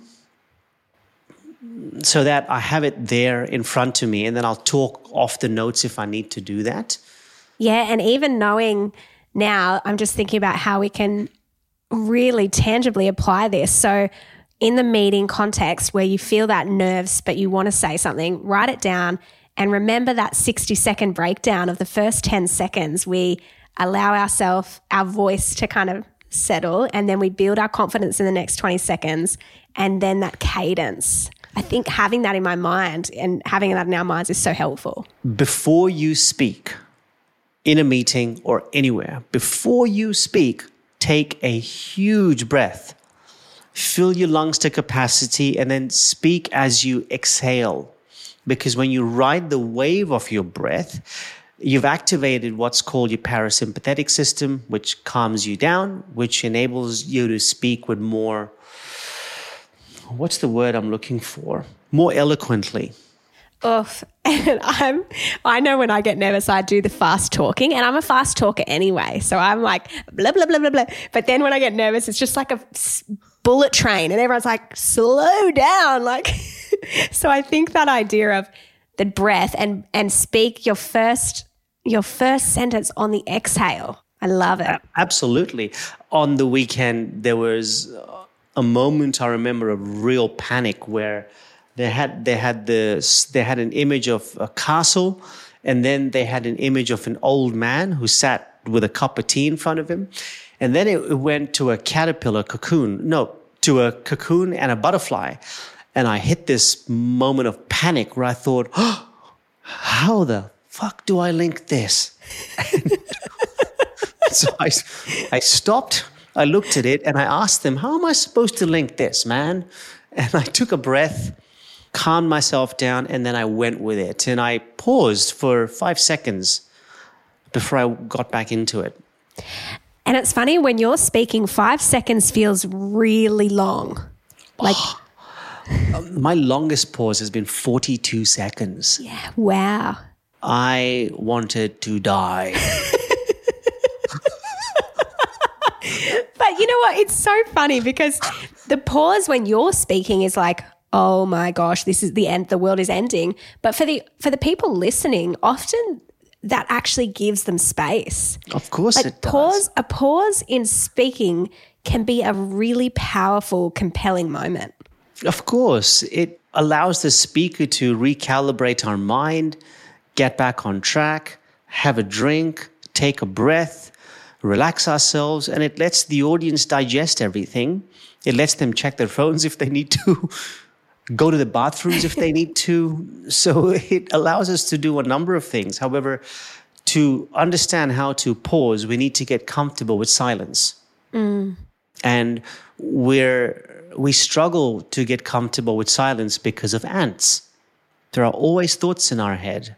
so that I have it there in front of me and then I'll talk off the notes if I need to do that. Yeah. And even knowing now, I'm just thinking about how we can really tangibly apply this. So, in the meeting context where you feel that nerves, but you want to say something, write it down and remember that 60 second breakdown of the first 10 seconds. We allow ourselves, our voice to kind of settle, and then we build our confidence in the next 20 seconds. And then that cadence. I think having that in my mind and having that in our minds is so helpful. Before you speak in a meeting or anywhere, before you speak, take a huge breath. Fill your lungs to capacity and then speak as you exhale because when you ride the wave of your breath, you've activated what's called your parasympathetic system, which calms you down, which enables you to speak with more, what's the word I'm looking for? More eloquently. Oof. And I'm, I know when I get nervous, I do the fast talking, and I'm a fast talker anyway. So I'm like, blah, blah, blah, blah, blah. But then when I get nervous, it's just like a bullet train, and everyone's like, slow down. Like, so I think that idea of the breath and, and speak your first, your first sentence on the exhale. I love it. Absolutely. On the weekend, there was a moment I remember of real panic where they had they had this they had an image of a castle, and then they had an image of an old man who sat with a cup of tea in front of him, and then it went to a caterpillar cocoon. No, to a cocoon and a butterfly, and I hit this moment of panic where I thought, oh, how the fuck do I link this? so I, I stopped, I looked at it, and I asked them, How am I supposed to link this, man? And I took a breath calmed myself down, and then I went with it. And I paused for five seconds before I got back into it. And it's funny when you're speaking, five seconds feels really long. Like, my longest pause has been 42 seconds. Yeah, wow. I wanted to die. but you know what? It's so funny because the pause when you're speaking is like, oh my gosh, this is the end, the world is ending. But for the for the people listening, often that actually gives them space. Of course, like it pause. does. A pause in speaking can be a really powerful, compelling moment. Of course, it allows the speaker to recalibrate our mind, get back on track, have a drink, take a breath, relax ourselves, and it lets the audience digest everything. It lets them check their phones if they need to go to the bathrooms if they need to. So it allows us to do a number of things. However, to understand how to pause, we need to get comfortable with silence. Mm. And we're we struggle to get comfortable with silence because of ants. There are always thoughts in our head.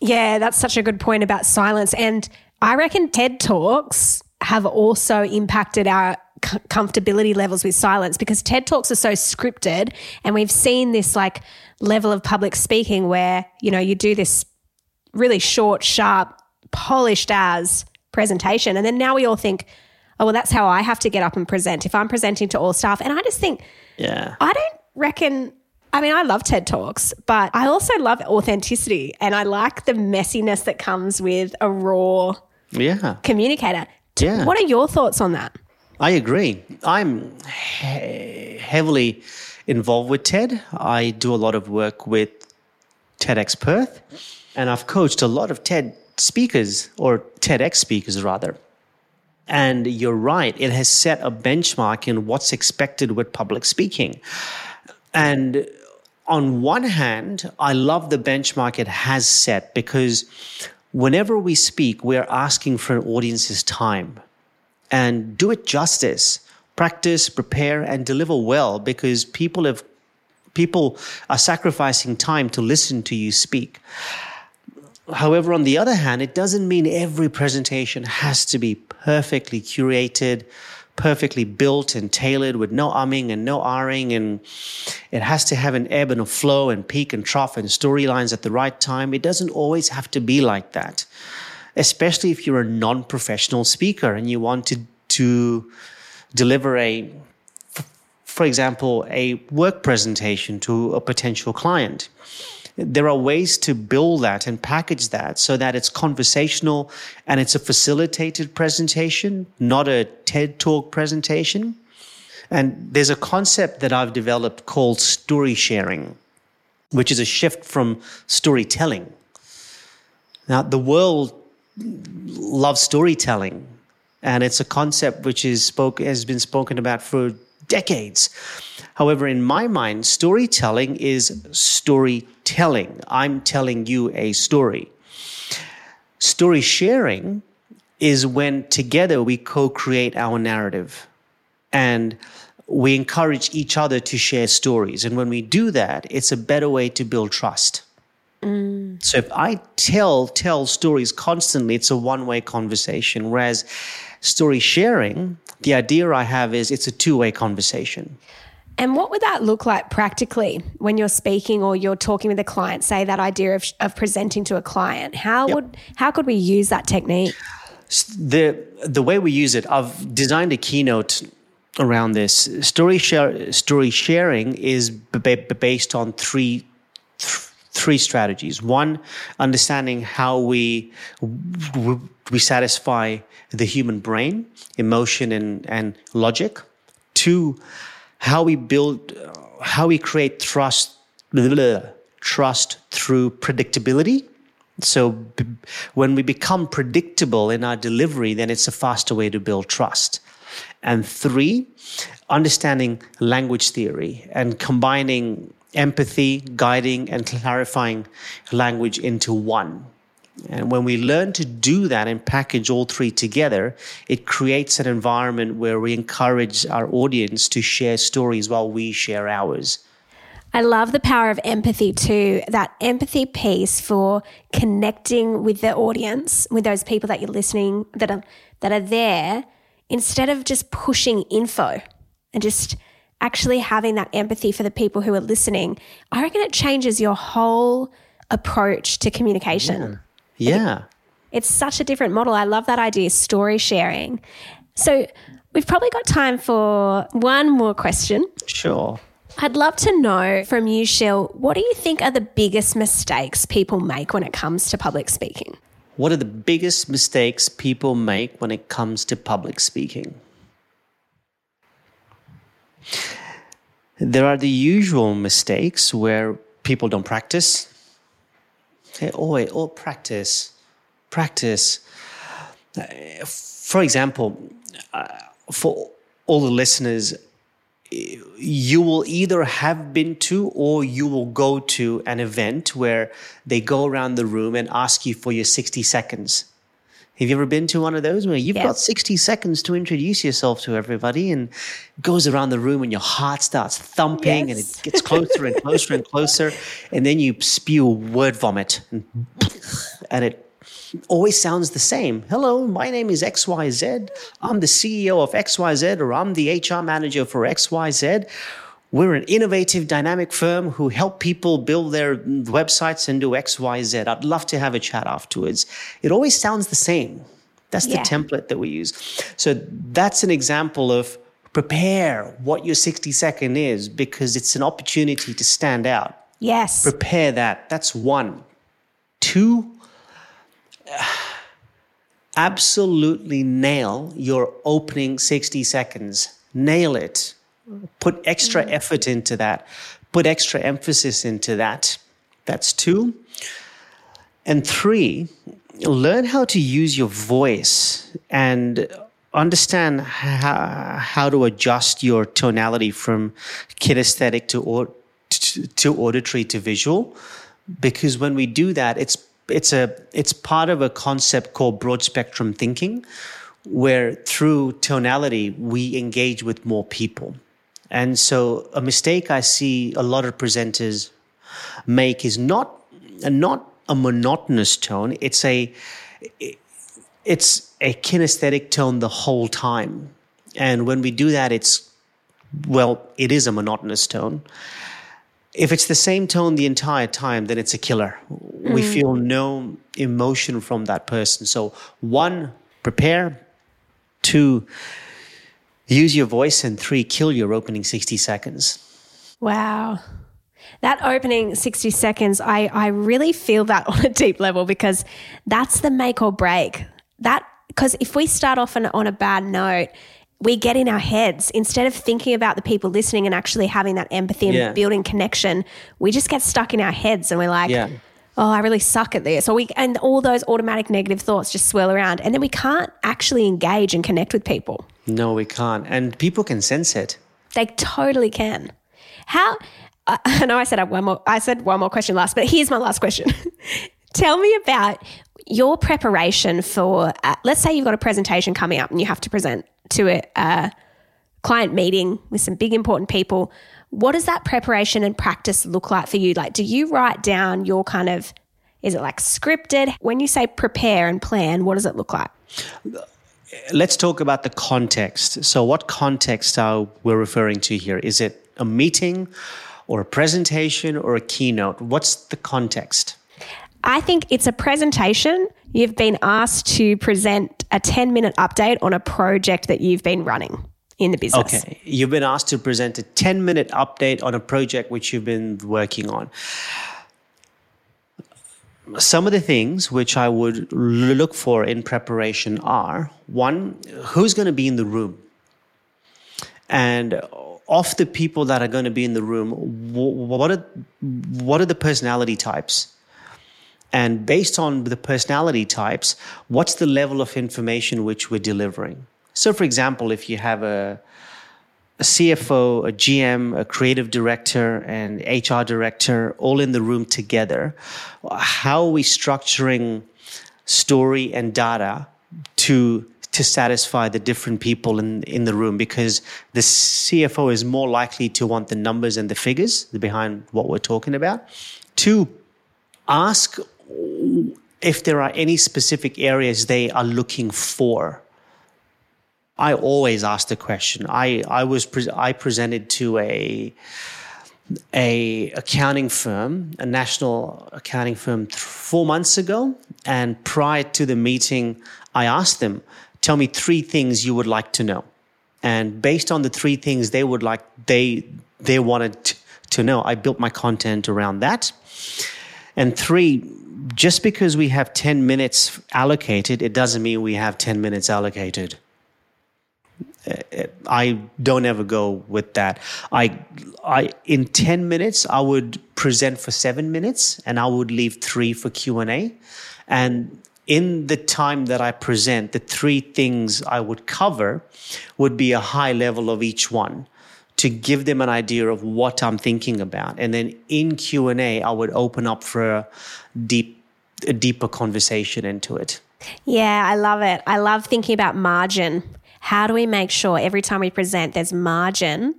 Yeah, that's such a good point about silence. And I reckon TED Talks have also impacted our comfortability levels with silence because TED Talks are so scripted and we've seen this like level of public speaking where, you know, you do this really short, sharp, polished as presentation. And then now we all think, oh, well, that's how I have to get up and present if I'm presenting to all staff. And I just think, yeah, I don't reckon. I mean, I love TED Talks, but I also love authenticity and I like the messiness that comes with a raw yeah. communicator. Yeah. What are your thoughts on that? I agree. I'm he- heavily involved with TED. I do a lot of work with TEDx Perth, and I've coached a lot of TED speakers or TEDx speakers rather. And you're right, it has set a benchmark in what's expected with public speaking. And on one hand, I love the benchmark it has set because whenever we speak, we're asking for an audience's time and do it justice. Practice, prepare, and deliver well because people have people are sacrificing time to listen to you speak. However, on the other hand, it doesn't mean every presentation has to be perfectly curated, perfectly built and tailored with no umming and no ahhing. And it has to have an ebb and a flow and peak and trough and storylines at the right time. It doesn't always have to be like that especially if you're a non-professional speaker and you want to, to deliver a, for example, a work presentation to a potential client. There are ways to build that and package that so that it's conversational and it's a facilitated presentation, not a TED Talk presentation. And there's a concept that I've developed called story sharing, which is a shift from storytelling. Now, the world love storytelling, and it's a concept which is spoke has been spoken about for decades. However, in my mind, storytelling is storytelling. I'm telling you a story. Story sharing is when together we co create our narrative and we encourage each other to share stories. And when we do that, it's a better way to build trust. Mm. So if I tell tell stories constantly, it's a one way conversation. Whereas story sharing, the idea I have is it's a two way conversation. And what would that look like practically when you're speaking or you're talking with a client? Say that idea of, of presenting to a client. How yep. would how could we use that technique? The the way we use it, I've designed a keynote around this. Story share, story sharing is b- based on three th- three strategies. One, understanding how we we satisfy the human brain, emotion and and logic. Two, how we build, how we create trust, blah, blah, trust through predictability. So b- when we become predictable in our delivery, then it's a faster way to build trust. And three, understanding language theory and combining empathy, guiding, and clarifying language into one. And when we learn to do that and package all three together, it creates an environment where we encourage our audience to share stories while we share ours. I love the power of empathy too. That empathy piece for connecting with the audience, with those people that you're listening that are that are there, instead of just pushing info and just actually having that empathy for the people who are listening. I reckon it changes your whole approach to communication. Yeah. Yeah. It's such a different model. I love that idea, story sharing. So we've probably got time for one more question. Sure. I'd love to know from you, Shil, what do you think are the biggest mistakes people make when it comes to public speaking? What are the biggest mistakes people make when it comes to public speaking? There are the usual mistakes where people don't practice, Okay, oh, oh, practice, practice. For example, uh, for all the listeners, you will either have been to or you will go to an event where they go around the room and ask you for your 60 seconds. Have you ever been to one of those where you've got 60 seconds to introduce yourself to everybody and goes around the room and your heart starts thumping yes. and it gets closer and closer and closer and then you spew word vomit and, and it always sounds the same. Hello, my name is XYZ. I'm the CEO of XYZ or I'm the HR manager for XYZ we're an innovative, dynamic firm who help people build their websites and do X, Y, Z. I'd love to have a chat afterwards. It always sounds the same. That's the yeah. template that we use. So that's an example of prepare what your 60 second is because it's an opportunity to stand out. Yes. Prepare that. That's one. Two, absolutely nail your opening 60 seconds. Nail it. Put extra mm. effort into that. Put extra emphasis into that. That's two. And three, learn how to use your voice and understand how, how to adjust your tonality from kinesthetic to, or, to, to auditory to visual. Because when we do that, it's it's a it's part of a concept called broad spectrum thinking, where through tonality we engage with more people. And so a mistake I see a lot of presenters make is not not a monotonous tone. It's a it's a kinesthetic tone the whole time. And when we do that, it's well, it is a monotonous tone. If it's the same tone the entire time, then it's a killer. Mm. We feel no emotion from that person. So, one, prepare. Two, use your voice, and three, kill your opening 60 seconds. Wow. That opening 60 seconds, I, I really feel that on a deep level because that's the make or break. That because if we start off on, on a bad note, we get in our heads instead of thinking about the people listening and actually having that empathy and yeah. building connection. We just get stuck in our heads and we're like, yeah. "Oh, I really suck at this," or we and all those automatic negative thoughts just swirl around, and then we can't actually engage and connect with people. No, we can't. And people can sense it. They totally can. How? I know I said I one more. I said one more question last, but here's my last question. Tell me about your preparation for. Uh, let's say you've got a presentation coming up and you have to present to a, a client meeting with some big important people. What does that preparation and practice look like for you? Like, do you write down your kind of? Is it like scripted? When you say prepare and plan, what does it look like? let's talk about the context. So, what context are we referring to here? Is it a meeting or a presentation or a keynote? What's the context? I think it's a presentation. You've been asked to present a 10 minute update on a project that you've been running in the business. Okay. You've been asked to present a 10 minute update on a project which you've been working on. Some of the things which I would look for in preparation are one, who's going to be in the room? And of the people that are going to be in the room, what are, what are the personality types? And based on the personality types, what's the level of information which we're delivering? So, for example, if you have a, a CFO, a GM, a creative director, and HR director all in the room together, how are we structuring story and data to to satisfy the different people in, in the room because the CFO is more likely to want the numbers and the figures behind what we're talking about. Two, ask if there are any specific areas they are looking for. I always ask the question. I, I was pre- I presented to a a accounting firm, a national accounting firm, th- four months ago, and prior to the meeting, I asked them, tell me three things you would like to know. And based on the three things they would like, they, they wanted to know, I built my content around that. And three, just because we have 10 minutes allocated, it doesn't mean we have 10 minutes allocated. I don't ever go with that. I, I, in 10 minutes, I would present for seven minutes and I would leave three for Q&A. And in the time that I present, the three things I would cover would be a high level of each one to give them an idea of what I'm thinking about. And then in Q&A, I would open up for a deep a deeper conversation into it. Yeah, I love it. I love thinking about margin. How do we make sure every time we present there's margin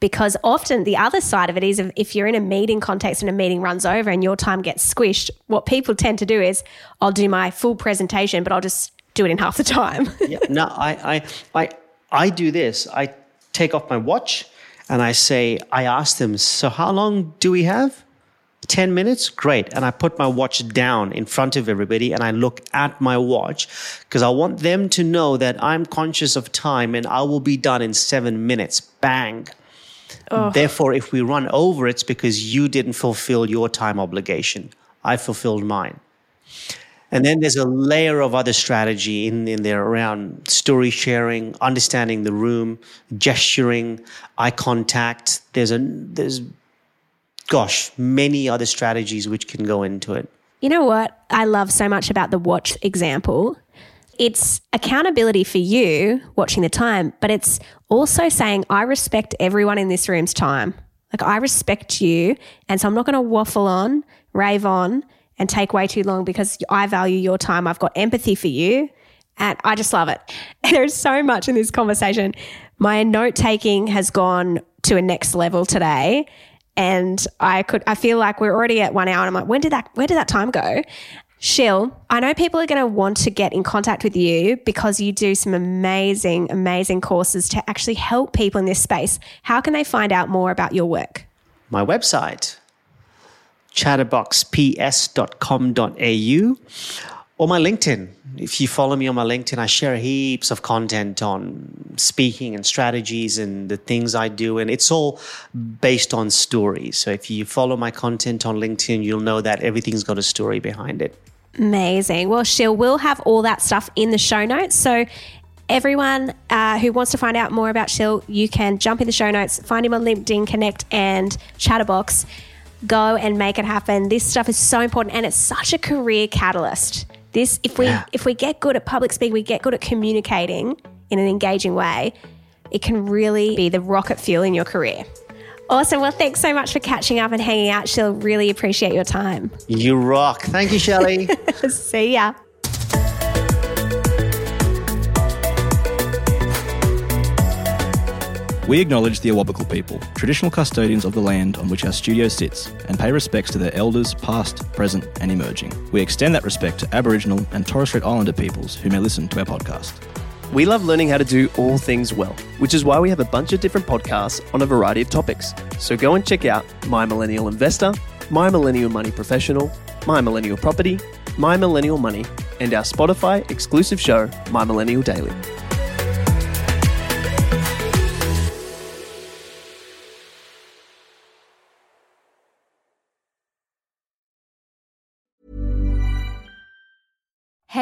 because often the other side of it is if you're in a meeting context and a meeting runs over and your time gets squished, what people tend to do is I'll do my full presentation, but I'll just do it in half the time. yeah, no, I, I, I, I do this. I take off my watch and I say, I ask them, so how long do we have? 10 minutes? Great. And I put my watch down in front of everybody and I look at my watch because I want them to know that I'm conscious of time and I will be done in seven minutes. Bang. Oh. Therefore, if we run over, it's because you didn't fulfill your time obligation. I fulfilled mine. And then there's a layer of other strategy in, in there around story sharing, understanding the room, gesturing, eye contact. There's a there's gosh, many other strategies which can go into it. You know what I love so much about the watch example it's accountability for you watching the time, but it's also saying, I respect everyone in this room's time. Like, I respect you. And so I'm not going to waffle on, rave on, and take way too long because I value your time. I've got empathy for you. And I just love it. There's so much in this conversation. My note taking has gone to a next level today. And I could, I feel like we're already at one hour. And I'm like, when did that, where did that time go? Shil, I know people are going to want to get in contact with you because you do some amazing, amazing courses to actually help people in this space. How can they find out more about your work? My website, chatterboxps.com.au, or my LinkedIn. If you follow me on my LinkedIn, I share heaps of content on speaking and strategies and the things I do. And it's all based on stories. So if you follow my content on LinkedIn, you'll know that everything's got a story behind it. Amazing. Well, Shil will have all that stuff in the show notes. So everyone uh, who wants to find out more about Shil, you can jump in the show notes, find him on LinkedIn, Connect, and Chatterbox. Go and make it happen. This stuff is so important, and it's such a career catalyst. This, if we if we get good at public speaking, we get good at communicating in an engaging way. It can really be the rocket fuel in your career. Awesome. Well, thanks so much for catching up and hanging out. Shil really appreciate your time. You rock. Thank you, Shelley. See ya. We acknowledge the Awabakal people, traditional custodians of the land on which our studio sits, and pay respects to their elders, past, present, and emerging. We extend that respect to Aboriginal and Torres Strait Islander peoples who may listen to our podcast. We love learning how to do all things well, which is why we have a bunch of different podcasts on a variety of topics. So go and check out My Millennial Investor, My Millennial Money Professional, My Millennial Property, My Millennial Money, and our Spotify exclusive show, My Millennial Daily.